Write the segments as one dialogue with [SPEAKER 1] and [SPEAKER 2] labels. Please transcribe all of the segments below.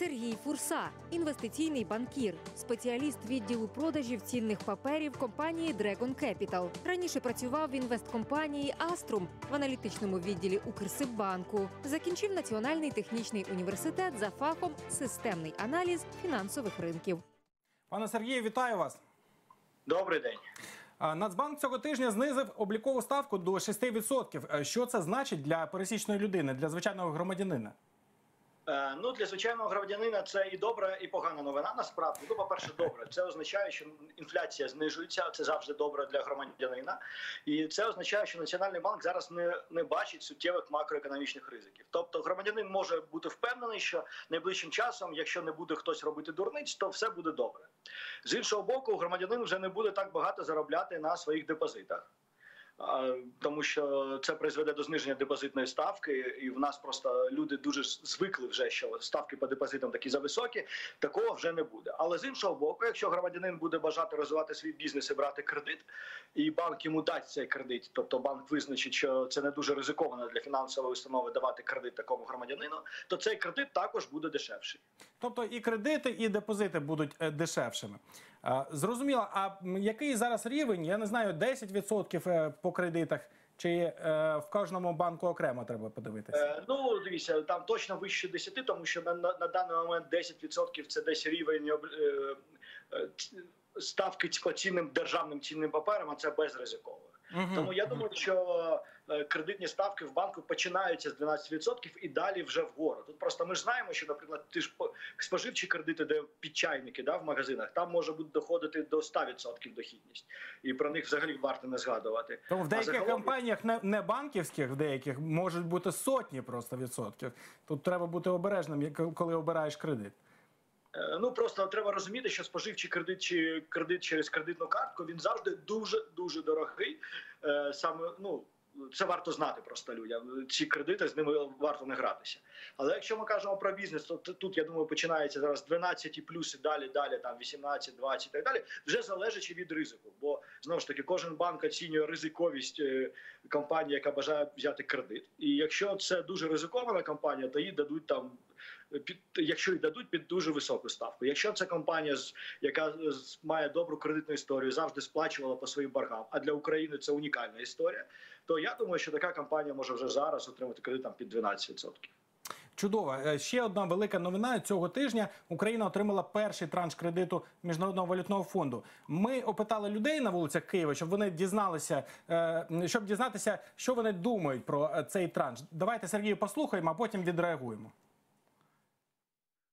[SPEAKER 1] Сергій Фурса, інвестиційний банкір, спеціаліст відділу продажів цінних паперів компанії Dragon Capital. Раніше працював в інвесткомпанії Аструм в аналітичному відділі Укрсиббанку. Закінчив Національний технічний університет за фахом системний аналіз фінансових ринків.
[SPEAKER 2] Пане Сергію, вітаю вас.
[SPEAKER 3] Добрий день.
[SPEAKER 2] Нацбанк цього тижня знизив облікову ставку до 6%. Е, Що це значить для пересічної людини, для звичайного громадянина?
[SPEAKER 3] Е, Ну для звичайного громадянина це і добра, і погана новина. Насправді, ну, по-перше, добре. Це означає, що інфляція знижується. Це завжди добре для громадянина, і це означає, що національний банк зараз не, не бачить суттєвих макроекономічних ризиків. Тобто, громадянин може бути впевнений, що найближчим часом, якщо не буде хтось робити дурниць, то все буде добре. З іншого боку, громадянин вже не буде так багато заробляти на своїх депозитах. Тому що це призведе до зниження депозитної ставки, і в нас просто люди дуже звикли вже, що ставки по депозитам такі зависокі. Такого вже не буде. Але з іншого боку, якщо громадянин буде бажати розвивати свій бізнес і брати кредит, і банк йому дасть цей кредит, тобто банк визначить, що це не дуже ризиковано для фінансової установи давати кредит такому громадянину, то цей кредит також буде дешевший.
[SPEAKER 2] Тобто і кредити, і депозити будуть е, дешевшими. Зрозуміло, а який зараз рівень? Я не знаю, 10% е, по кредитах, чи е, в кожному банку окремо треба подивитися?
[SPEAKER 3] Е, Ну, дивіться, там точно вище 10, тому що на, на, на даний момент 10% це десь рівень е, е, ставки по цінним державним цінним паперам, а це безризикових.
[SPEAKER 2] Мгм.
[SPEAKER 3] Тому я думаю, що кредитні ставки в банку починаються з 12% і далі вже вгору. Тут просто ми ж знаємо, що, наприклад, ти ж споживчі кредити, де під чайники да, в магазинах, там може бути доходити до 100% дохідність, і про них взагалі варто не згадувати.
[SPEAKER 2] Тому в деяких
[SPEAKER 3] загалом-
[SPEAKER 2] компаніях, не, не банківських, в деяких можуть бути сотні просто відсотків. Тут треба бути обережним, коли обираєш кредит.
[SPEAKER 3] Е, Ну просто треба розуміти, що споживчий кредит чи кредит через кредитну картку він завжди дуже дуже дорогий. Е, Саме ну це варто знати просто людям. Ці кредити з ними варто не гратися. Але якщо ми кажемо про бізнес, то тут я думаю, починається зараз 12 і плюс і далі, далі там 18, 20 і так далі. Вже залежить від ризику. Бо знову ж таки кожен банк оцінює ризиковість е, компанії, яка бажає взяти кредит. І якщо це дуже ризикована компанія, то їй дадуть там під якщо й дадуть під дуже високу ставку. Якщо це компанія, яка з- має добру кредитну історію, завжди сплачувала по своїм боргам, а для України це унікальна історія, то я думаю, що така компанія може вже зараз отримати кредит там під 12%.
[SPEAKER 2] Чудово. Е, Ще одна велика новина цього тижня. Україна отримала перший транш кредиту міжнародного валютного фонду. Ми опитали людей на вулицях Києва, щоб вони дізналися, е, щоб дізнатися, що вони думають про е, цей транш. Давайте Сергію послухаємо, а потім відреагуємо.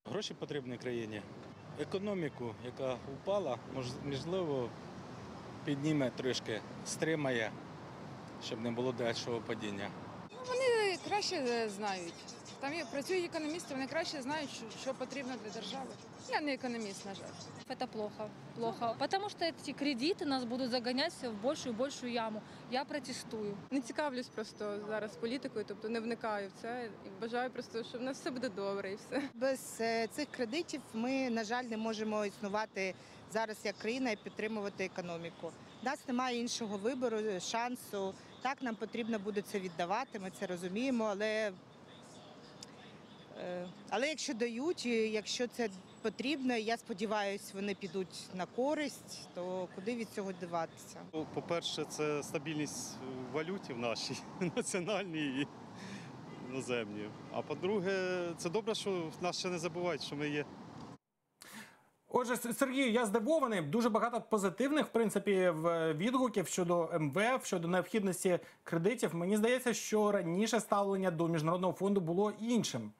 [SPEAKER 4] Гроші потрібні країні. Економіку, яка впала, мож- можливо, підніме трішки, стримає, щоб не було дальшого падіння.
[SPEAKER 5] Вони краще е, знають. Там є працюють економісти, вони краще знають, що, що потрібно для держави. Я не економіст, на жаль.
[SPEAKER 6] Это плохо, плохо, потому что эти кредиты нас будут загонять все в большую и большую яму. Я протестую.
[SPEAKER 5] Не цікавлюсь просто зараз політикою, тобто не вникаю в це і бажаю просто, що в нас все буде добре і все.
[SPEAKER 7] Без е, цих кредитів ми, на жаль, не можемо існувати зараз як країна і підтримувати економіку. У нас немає іншого вибору, шансу. Так, нам потрібно буде це віддавати, ми це розуміємо, але, е, але якщо дають, якщо це потрібно, я сподіваюся, вони підуть на користь, то куди від цього диватися?
[SPEAKER 8] Ну, По-перше, це стабільність валюті в нашій національній і іноземній. А по-друге, це добре, що нас ще не забувають, що ми є
[SPEAKER 2] Отже, Сергію, я здивований. Дуже багато позитивних, в принципі, відгуків щодо МВФ, щодо необхідності кредитів. Мені здається, що раніше ставлення до міжнародного фонду було іншим.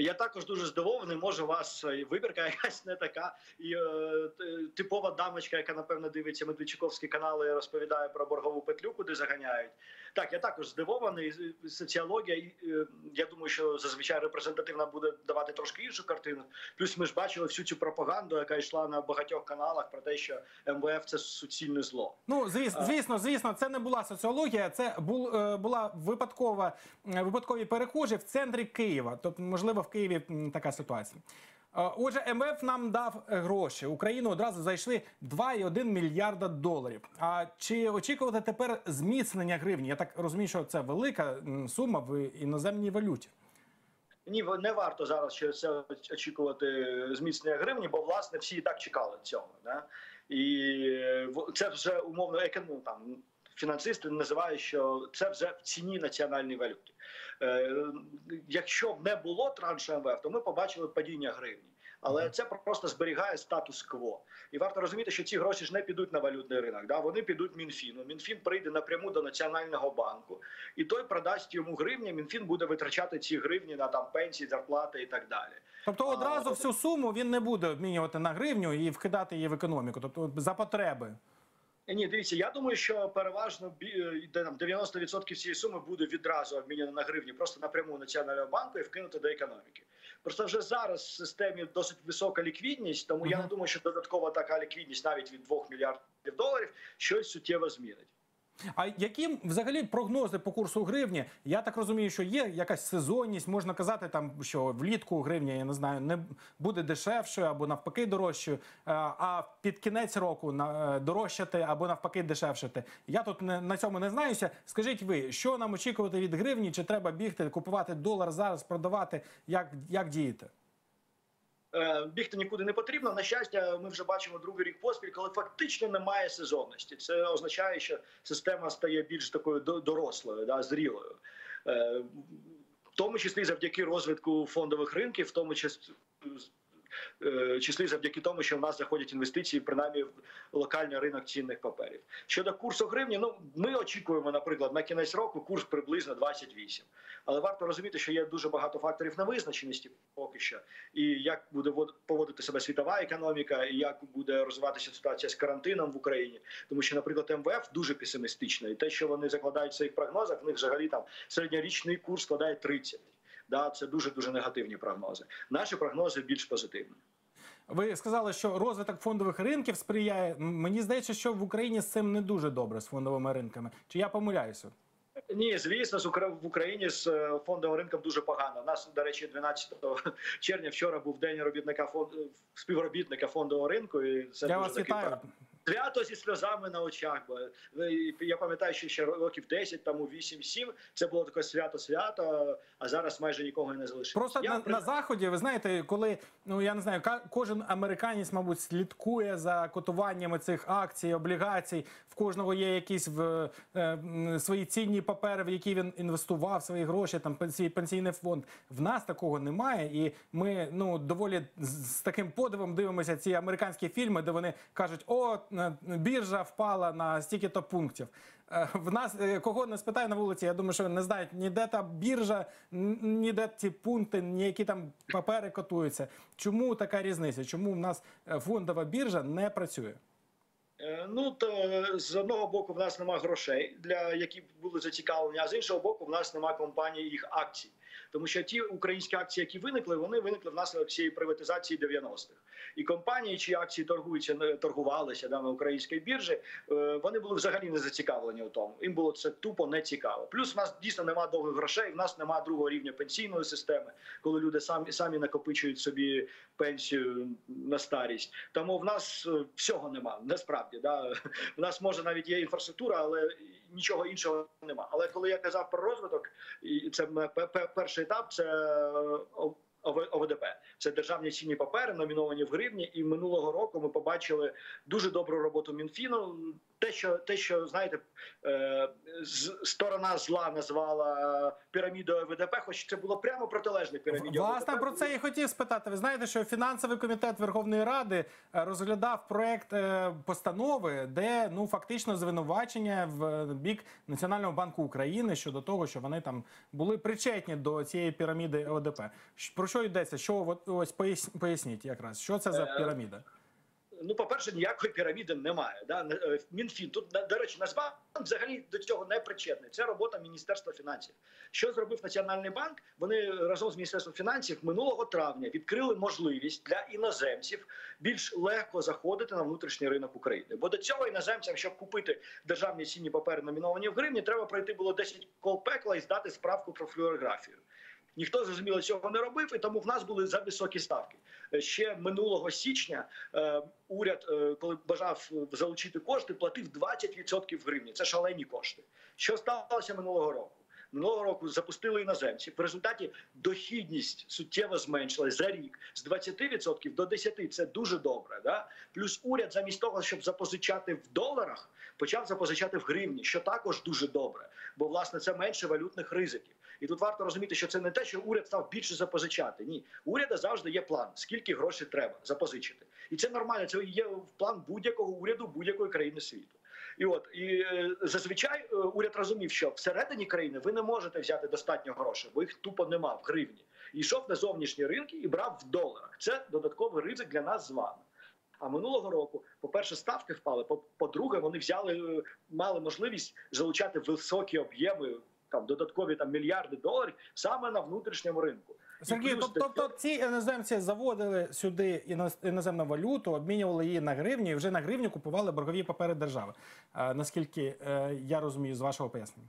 [SPEAKER 3] Я також дуже здивований. Може, у вас е, вибірка якась не така, і е, типова дамочка, яка напевно дивиться медведчуковські канали, розповідає про боргову петлю, куди заганяють. Так, я також здивований. Соціологія, е, я думаю, що зазвичай репрезентативна буде давати трошки іншу картину. Плюс ми ж бачили всю цю пропаганду, яка йшла на багатьох каналах про те, що МВФ це суцільне зло.
[SPEAKER 2] Ну, звісно, звісно, звісно, це не була соціологія, це бул, е, була випадкова е, випадкові перехожі в центрі Києва. Тобто, можливо, в Києві така ситуація. Е, Отже, МВФ нам дав е, гроші. Україну одразу зайшли 2,1 мільярда доларів. А чи очікувати тепер зміцнення гривні? Я так розумію, що це велика сума в іноземній валюті.
[SPEAKER 3] Ні, не варто зараз через це очікувати зміцнення гривні, бо власне всі і так чекали цього. Да? І е, це вже умовно еко- ну, там фінансисти називають, що це вже в ціні національної валюти. Е, якщо б не було траншу МВФ, то ми побачили падіння гривні. Але це просто зберігає статус-кво. І варто розуміти, що ці гроші ж не підуть на валютний ринок. Да? Вони підуть Мінфіну. Мінфін прийде напряму до Національного банку, і той продасть йому гривні. Мінфін буде витрачати ці гривні на там пенсії, зарплати і так далі.
[SPEAKER 2] Тобто
[SPEAKER 3] А,
[SPEAKER 2] одразу всю суму він не буде обмінювати на гривню і вкидати її в економіку, тобто за потреби.
[SPEAKER 3] Е, Ні, дивіться, я думаю, що переважно бі- е, де там 90% цієї суми буде відразу обмінено на гривні, просто напряму Національного банку і вкинуто до економіки. Просто вже зараз в системі досить висока ліквідність, тому я не думаю, що додаткова така ліквідність навіть від 2 мільярдів доларів щось суттєво змінить.
[SPEAKER 2] А які взагалі прогнози по курсу гривні? Я так розумію, що є якась сезонність. Можна казати, там що влітку гривня, я не знаю, не буде дешевшою або навпаки дорожчою. е, А під кінець року на е, дорожчати або навпаки дешевшати. Я тут не на цьому не знаюся. Скажіть ви, що нам очікувати від гривні? Чи треба бігти, купувати долар зараз, продавати? Як, як діяти?
[SPEAKER 3] Е, Бігти нікуди не потрібно. На щастя, ми вже бачимо другий рік поспіль, коли фактично немає сезонності. Це означає, що система стає більш такою дорослою, да, зрілою. Е, В тому числі завдяки розвитку фондових ринків, в тому числі. Е, Числі завдяки тому, що в нас заходять інвестиції, принаймні в локальний ринок цінних паперів. Щодо курсу гривні, ну ми очікуємо, наприклад, на кінець року курс приблизно 28. Але варто розуміти, що є дуже багато факторів невизначеності поки що, і як буде вод- поводити себе світова економіка, і як буде розвиватися ситуація з карантином в Україні. Тому що, наприклад, МВФ дуже песимістично, і те, що вони закладають в своїх прогнозах, в них взагалі там середньорічний курс складає 30. Да, це дуже дуже негативні прогнози. Наші прогнози більш позитивні.
[SPEAKER 2] Ви сказали, що розвиток фондових ринків сприяє. Мені здається, що в Україні з цим не дуже добре з фондовими ринками. Чи я помиляюся?
[SPEAKER 3] Ні, звісно, в Україні з е, фондовим ринком дуже погано. У нас, до речі, 12 червня вчора був день робітника фонд співробітника фондового ринку. І це
[SPEAKER 2] я
[SPEAKER 3] дуже
[SPEAKER 2] вас вітаю.
[SPEAKER 3] пра- свято зі сльозами на очах. Бо я пам'ятаю, що ще років 10, тому 8-7, це було таке свято-свято, а зараз майже нікого не залишилось.
[SPEAKER 2] Просто
[SPEAKER 3] Я
[SPEAKER 2] на,
[SPEAKER 3] при-
[SPEAKER 2] на заході, ви знаєте, коли ну я не знаю, кожен американець, мабуть, слідкує за котуваннями цих акцій, облігацій. В кожного є якісь в е, свої цінні папери, в які він інвестував свої гроші, там свій пенсійний фонд. В нас такого немає, і ми ну доволі з, таким подивом дивимося ці американські фільми, де вони кажуть, о, біржа впала на стільки-то пунктів. Е, В нас е, кого не спитає на вулиці, я думаю, що не знають ніде та біржа, ніде ці пункти, ніякі там папери котуються. Чому така різниця? Чому в нас е, фондова біржа не працює?
[SPEAKER 3] Е, Ну то е, з одного боку в нас немає грошей, для які були зацікавлені, а з іншого боку, в нас немає компаній їх акцій. Тому що ті українські акції, які виникли, вони виникли внаслідок цієї приватизації 90-х. І компанії, чиї акції торгуються, торгувалися да, на українській біржі, е, вони були взагалі не зацікавлені у тому. Їм було це тупо не цікаво. Плюс в нас дійсно немає довгих грошей, в нас немає другого рівня пенсійної системи, коли люди самі самі накопичують собі пенсію на старість. Тому в нас всього нема. Насправді, да в нас може навіть є інфраструктура, але нічого іншого нема. Але коли я казав про розвиток, і це перший етап, це е, ОВДП. Це державні цінні папери, номіновані в гривні. І минулого року ми побачили дуже добру роботу Мінфіну. Те, що те, що знаєте, е, з- сторона зла назвала пірамідою ОВДП, хоч це було прямо протилежне піраміді.
[SPEAKER 2] Власне
[SPEAKER 3] ОВДП.
[SPEAKER 2] про це і хотів спитати. Ви знаєте, що фінансовий комітет Верховної Ради е, розглядав проект е, постанови, де ну фактично звинувачення в бік Національного банку України щодо того, що вони там були причетні до цієї піраміди ОДП. Про що йдеться? Що от, ось пояс- поясніть якраз, що це за
[SPEAKER 3] Е,
[SPEAKER 2] піраміда?
[SPEAKER 3] Ну, по-перше, ніякої піраміди немає. Да? Е, Мінфін тут до речі, Нацбанк взагалі до цього не причетний. Це робота Міністерства фінансів. Що зробив Національний банк? Вони разом з міністерством фінансів минулого травня відкрили можливість для іноземців більш легко заходити на внутрішній ринок України. Бо до цього іноземцям, щоб купити державні цінні папери, номіновані в гривні, треба пройти було 10 кол пекла і здати справку про флюорографію. Ніхто зрозуміло цього не робив, і тому в нас були за високі ставки. Е, Ще минулого січня е, уряд, е, коли бажав е, залучити кошти, платив 20% в гривні. Це шалені кошти. Що сталося минулого року? минулого року запустили іноземці. В результаті дохідність суттєво зменшилась за рік з 20% до 10%. Це дуже добре. Да? Плюс уряд, замість того, щоб запозичати в доларах, почав запозичати в гривні, що також дуже добре, бо власне це менше валютних ризиків. І тут варто розуміти, що це не те, що уряд став більше запозичати. Ні, у уряда завжди є план, скільки грошей треба запозичити, і це нормально. Це є план будь-якого уряду будь-якої країни світу. І от і е, зазвичай е, уряд розумів, що всередині країни ви не можете взяти достатньо грошей, бо їх тупо нема в гривні. І йшов на зовнішні ринки і брав в доларах. Це додатковий ризик для нас з вами. А минулого року, по-перше, ставки впали. по- По-друге, вони взяли, е, мали можливість залучати високі об'єми, там додаткові там мільярди доларів саме на внутрішньому ринку.
[SPEAKER 2] Сергій, тобто ці іноземці заводили сюди іноз- іноземну валюту, обмінювали її на гривню і вже на гривню купували боргові папери держави. Наскільки е, я розумію з вашого пояснення.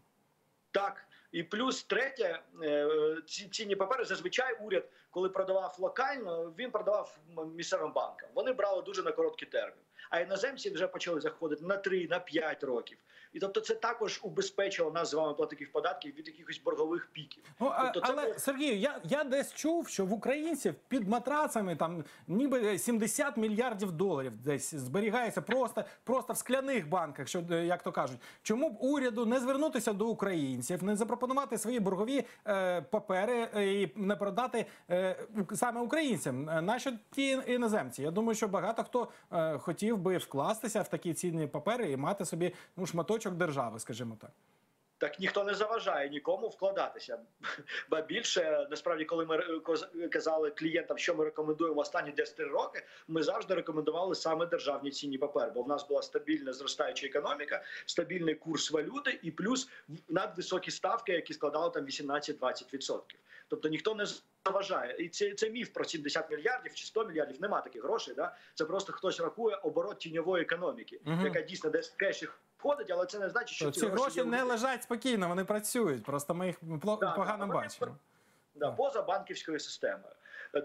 [SPEAKER 3] Так, і плюс третє, е, ці цінні папери зазвичай уряд, коли продавав локально, він продавав місцевим банкам. Вони брали дуже на короткий термін. А іноземці вже почали заходити на 3, на 5 років. І тобто це також убезпечило нас з вами платників податків від якихось боргових піків.
[SPEAKER 2] Ну, а,
[SPEAKER 3] Тобто це
[SPEAKER 2] але Сергію, я, я десь чув, що в українців під матрацами там ніби 70 мільярдів доларів десь зберігається просто, просто в скляних банках, що е, як то кажуть. Чому б уряду не звернутися до українців, не запропонувати свої боргові е, папери е, і не продати е, саме українцям? Е, Нащо ті іноземці? Я думаю, що багато хто е, хотів би вкластися в такі цінні папери і мати собі ну шматочок держави, скажімо так.
[SPEAKER 3] Так ніхто не заважає нікому вкладатися. Ба більше насправді, коли ми казали клієнтам, що ми рекомендуємо останні 10 роки, ми завжди рекомендували саме державні цінні папери, бо в нас була стабільна зростаюча економіка, стабільний курс валюти і плюс надвисокі ставки, які складали там 18-20%. Тобто ніхто не заважає. І це, це міф про 70 мільярдів чи 100 мільярдів. Нема таких грошей. Да? Це просто хтось рахує оборот тіньової економіки,
[SPEAKER 2] Мгм.
[SPEAKER 3] яка дійсно десь в кеші входить, але це не значить, що
[SPEAKER 2] Ці гроші
[SPEAKER 3] є
[SPEAKER 2] не лежать спокійно, вони працюють. Просто ми їх погано
[SPEAKER 3] да,
[SPEAKER 2] бачимо.
[SPEAKER 3] да, поза банківською системою.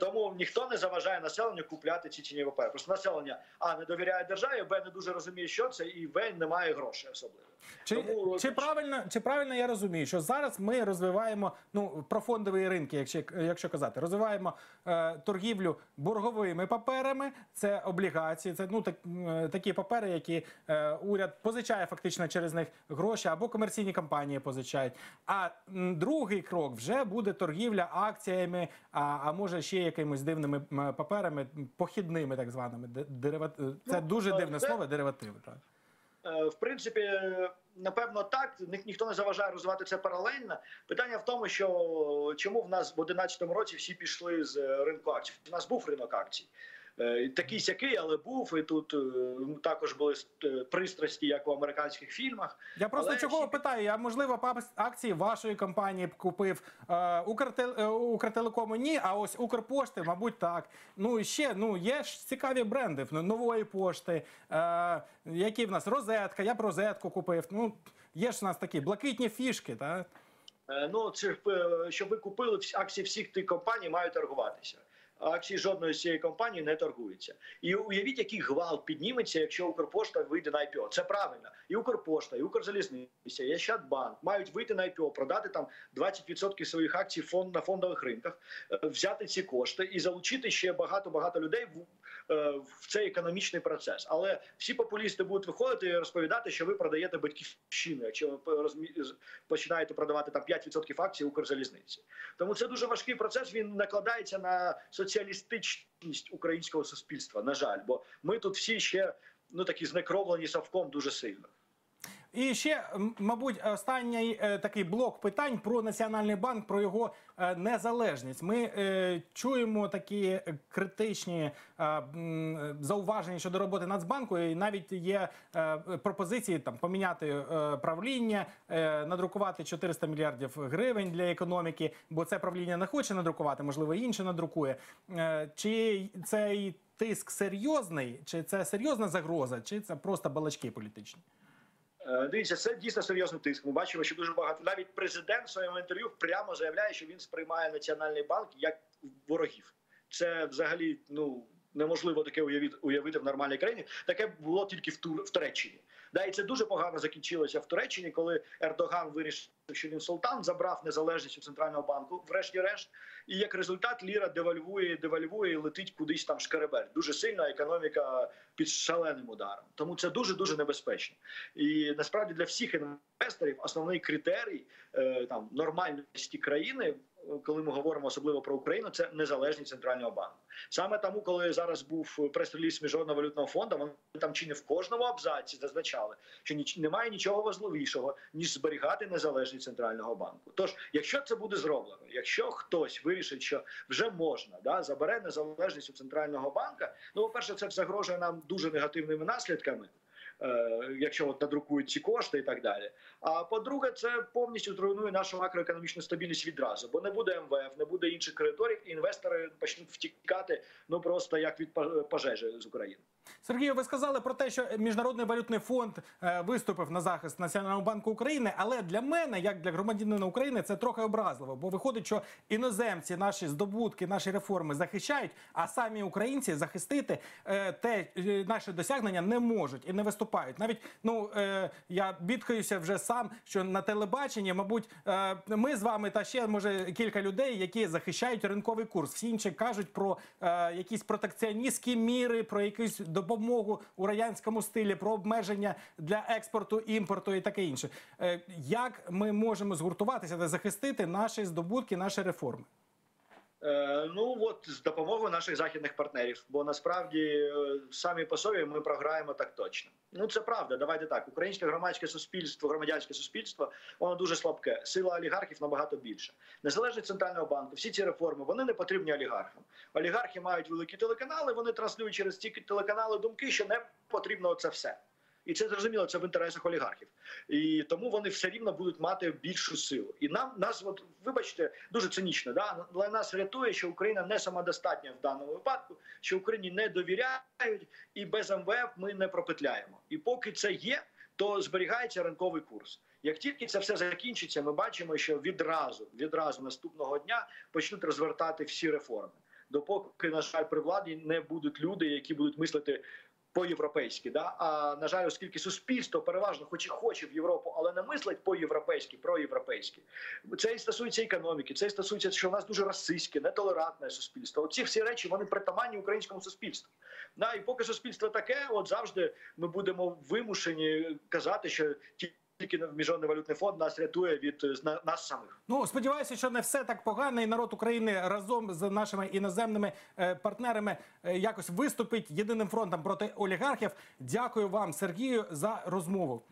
[SPEAKER 3] Тому ніхто не заважає населенню купляти ці цінні папери. Просто населення а не довіряє державі, б не дуже розуміє, що це, і в не має грошей особливо.
[SPEAKER 2] Чи,
[SPEAKER 3] Тому,
[SPEAKER 2] чи правильно чи правильно я розумію, що зараз ми розвиваємо ну про фондові ринки, якщо якщо казати, розвиваємо е, торгівлю борговими паперами, це облігації, це ну так, е, такі папери, які е, уряд позичає фактично через них гроші, або комерційні компанії позичають. А м, другий крок вже буде торгівля акціями, а, а може ще якимись дивними паперами, похідними, так званими. де- Це
[SPEAKER 3] Ну,
[SPEAKER 2] дуже
[SPEAKER 3] е,
[SPEAKER 2] дивне слово, деривативи. Так.
[SPEAKER 3] Е, В принципі, е, напевно, так ні- ніхто не заважає розвивати це паралельно. Питання в тому, що чому в нас в 2011 році всі пішли з е, ринку акцій. У нас був ринок акцій. Е, Такий сякий, але був і тут е, також були е, пристрасті, як у американських фільмах.
[SPEAKER 2] Я просто
[SPEAKER 3] Але
[SPEAKER 2] чого
[SPEAKER 3] всі-
[SPEAKER 2] питаю? Я можливо акції вашої компанії б купив Укртел, Укртелекому ні, а ось Укрпошти, мабуть, так. Ну і ще ну є ж цікаві бренди ну, нової пошти. Е, які в нас розетка? Я б розетку купив. Ну є ж у нас такі блакитні фішки, так?
[SPEAKER 3] Ну, це щоб ви купили акції всіх тих компаній, мають торгуватися. Акції жодної з цієї компанії не торгуються. І уявіть, який гвалт підніметься, якщо Укрпошта вийде на IPO. Це правильно. І Укрпошта, і Укрзалізниця, і Ощадбанк мають вийти на IPO, продати там 20% своїх акцій фонд на фондових ринках, е, взяти ці кошти і залучити ще багато багато людей в, е, цей економічний процес. Але всі популісти будуть виходити і розповідати, що ви продаєте батьківщину, якщо ви розмі- починаєте продавати там 5% акцій Укрзалізниці. Тому це дуже важкий процес. Він накладається на соціалістичність українського суспільства. На жаль, бо ми тут всі ще ну такі знекровлені совком дуже сильно.
[SPEAKER 2] І ще, мабуть, останній е, такий блок питань про Національний банк, про його е, незалежність. Ми е, чуємо такі критичні зауваження щодо роботи Нацбанку, і навіть є пропозиції там поміняти правління, надрукувати 400 мільярдів гривень для економіки, бо це правління не хоче надрукувати, можливо, інше надрукує. Чи цей тиск серйозний, чи це серйозна загроза, чи це просто балачки політичні?
[SPEAKER 3] Е, Дивіться, це дійсно серйозний тиск. Ми бачимо, що дуже багато. Навіть президент в своєму інтерв'ю прямо заявляє, що він сприймає національний банк як ворогів. Це взагалі ну неможливо таке уявити, уявити в нормальній країні. Таке було тільки в Тур в Туреччині. Да, і це дуже погано закінчилося в Туреччині, коли Ердоган вирішив, що він султан, забрав незалежність у центрального банку, врешті-решт, і як результат ліра девальвує, девальвує і летить кудись там шкереберть. Дуже сильна економіка під шаленим ударом. Тому це дуже дуже небезпечно. І насправді для всіх інвесторів основний критерій е, там нормальності країни, коли ми говоримо особливо про Україну, це незалежність центрального банку. Саме тому, коли зараз був прес-реліз міжнародного валютного фонду, вони там чи не в кожному абзаці зазначали, що ніч немає нічого важливішого ніж зберігати незалежність центрального банку. Тож, якщо це буде зроблено, якщо хтось вирішить, що вже можна да забере незалежність у центрального банка, ну по перше, це загрожує нам дуже негативними наслідками. е, Якщо от надрукують ці кошти і так далі. А по-друге, це повністю зруйнує нашу макроекономічну стабільність відразу, бо не буде МВФ, не буде інших кредиторів, і інвестори почнуть втікати ну просто як від пожежі з України.
[SPEAKER 2] Сергію, ви сказали про те, що міжнародний валютний фонд е, виступив на захист Національного банку України. Але для мене, як для громадянина України, це трохи образливо, бо виходить, що іноземці наші здобутки, наші реформи захищають, а самі українці захистити е, те е, наші досягнення не можуть і не виступають. Навіть ну я бідкаюся вже сам, що на телебаченні, мабуть, е, ми з вами та ще може кілька людей, які захищають ринковий курс. Всі інші кажуть про е, якісь протекціоністські міри, про якусь допомогу у радянському стилі, про обмеження для експорту, імпорту і таке інше. Е, як ми можемо згуртуватися та захистити наші здобутки, наші реформи?
[SPEAKER 3] Е, ну от з допомогою наших західних партнерів, бо насправді е, самі по собі ми програємо так точно. Ну це правда. Давайте так. Українське громадське суспільство, громадянське суспільство, воно дуже слабке. Сила олігархів набагато більша. Незалежність центрального банку, всі ці реформи вони не потрібні олігархам. Олігархи мають великі телеканали. Вони транслюють через ці телеканали думки, що не потрібно це все. І це зрозуміло, це в інтересах олігархів, і тому вони все рівно будуть мати більшу силу. І нам нас, от вибачте, дуже цинічно, да але нас рятує, що Україна не самодостатня в даному випадку, що Україні не довіряють, і без МВФ ми не пропетляємо. І поки це є, то зберігається ринковий курс. Як тільки це все закінчиться, ми бачимо, що відразу, відразу наступного дня почнуть розвертати всі реформи. Допоки, на жаль, при владі не будуть люди, які будуть мислити по-європейськи. Да? А на жаль, оскільки суспільство переважно, хоч і хоче в Європу, але не мислить по-європейськи, про-європейськи. Це і стосується економіки, це і стосується, що в нас дуже расистське, нетолерантне суспільство. Оці всі речі вони притаманні українському суспільству. Да, і поки суспільство таке, от завжди ми будемо вимушені казати, що тільки міжнародний валютний фонд нас рятує від е, нас самих.
[SPEAKER 2] Ну сподіваюся, що не все так погано, і народ України разом з нашими іноземними е, партнерами е, якось виступить єдиним фронтом проти олігархів. Дякую вам, Сергію, за розмову.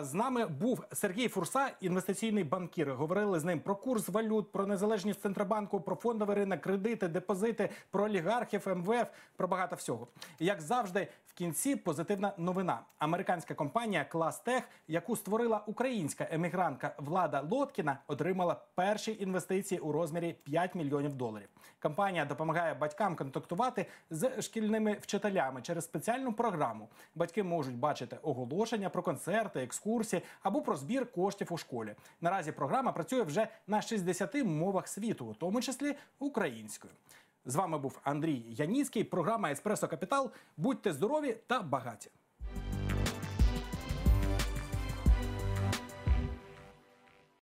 [SPEAKER 2] З нами був Сергій Фурса, інвестиційний банкір. Говорили з ним про курс валют, про незалежність центробанку, про фондовий ринок, кредити, депозити, про олігархів, МВФ, про багато всього. Як завжди, кінці позитивна новина. Американська компанія Кластех, яку створила українська емігрантка Влада Лоткіна, отримала перші інвестиції у розмірі 5 мільйонів доларів. Компанія допомагає батькам контактувати з шкільними вчителями через спеціальну програму. Батьки можуть бачити оголошення про концерти, екскурсії або про збір коштів у школі. Наразі програма працює вже на 60 мовах світу, у тому числі українською. З вами був Андрій Яніцький. Програма Еспресо Капітал. Будьте здорові та багаті.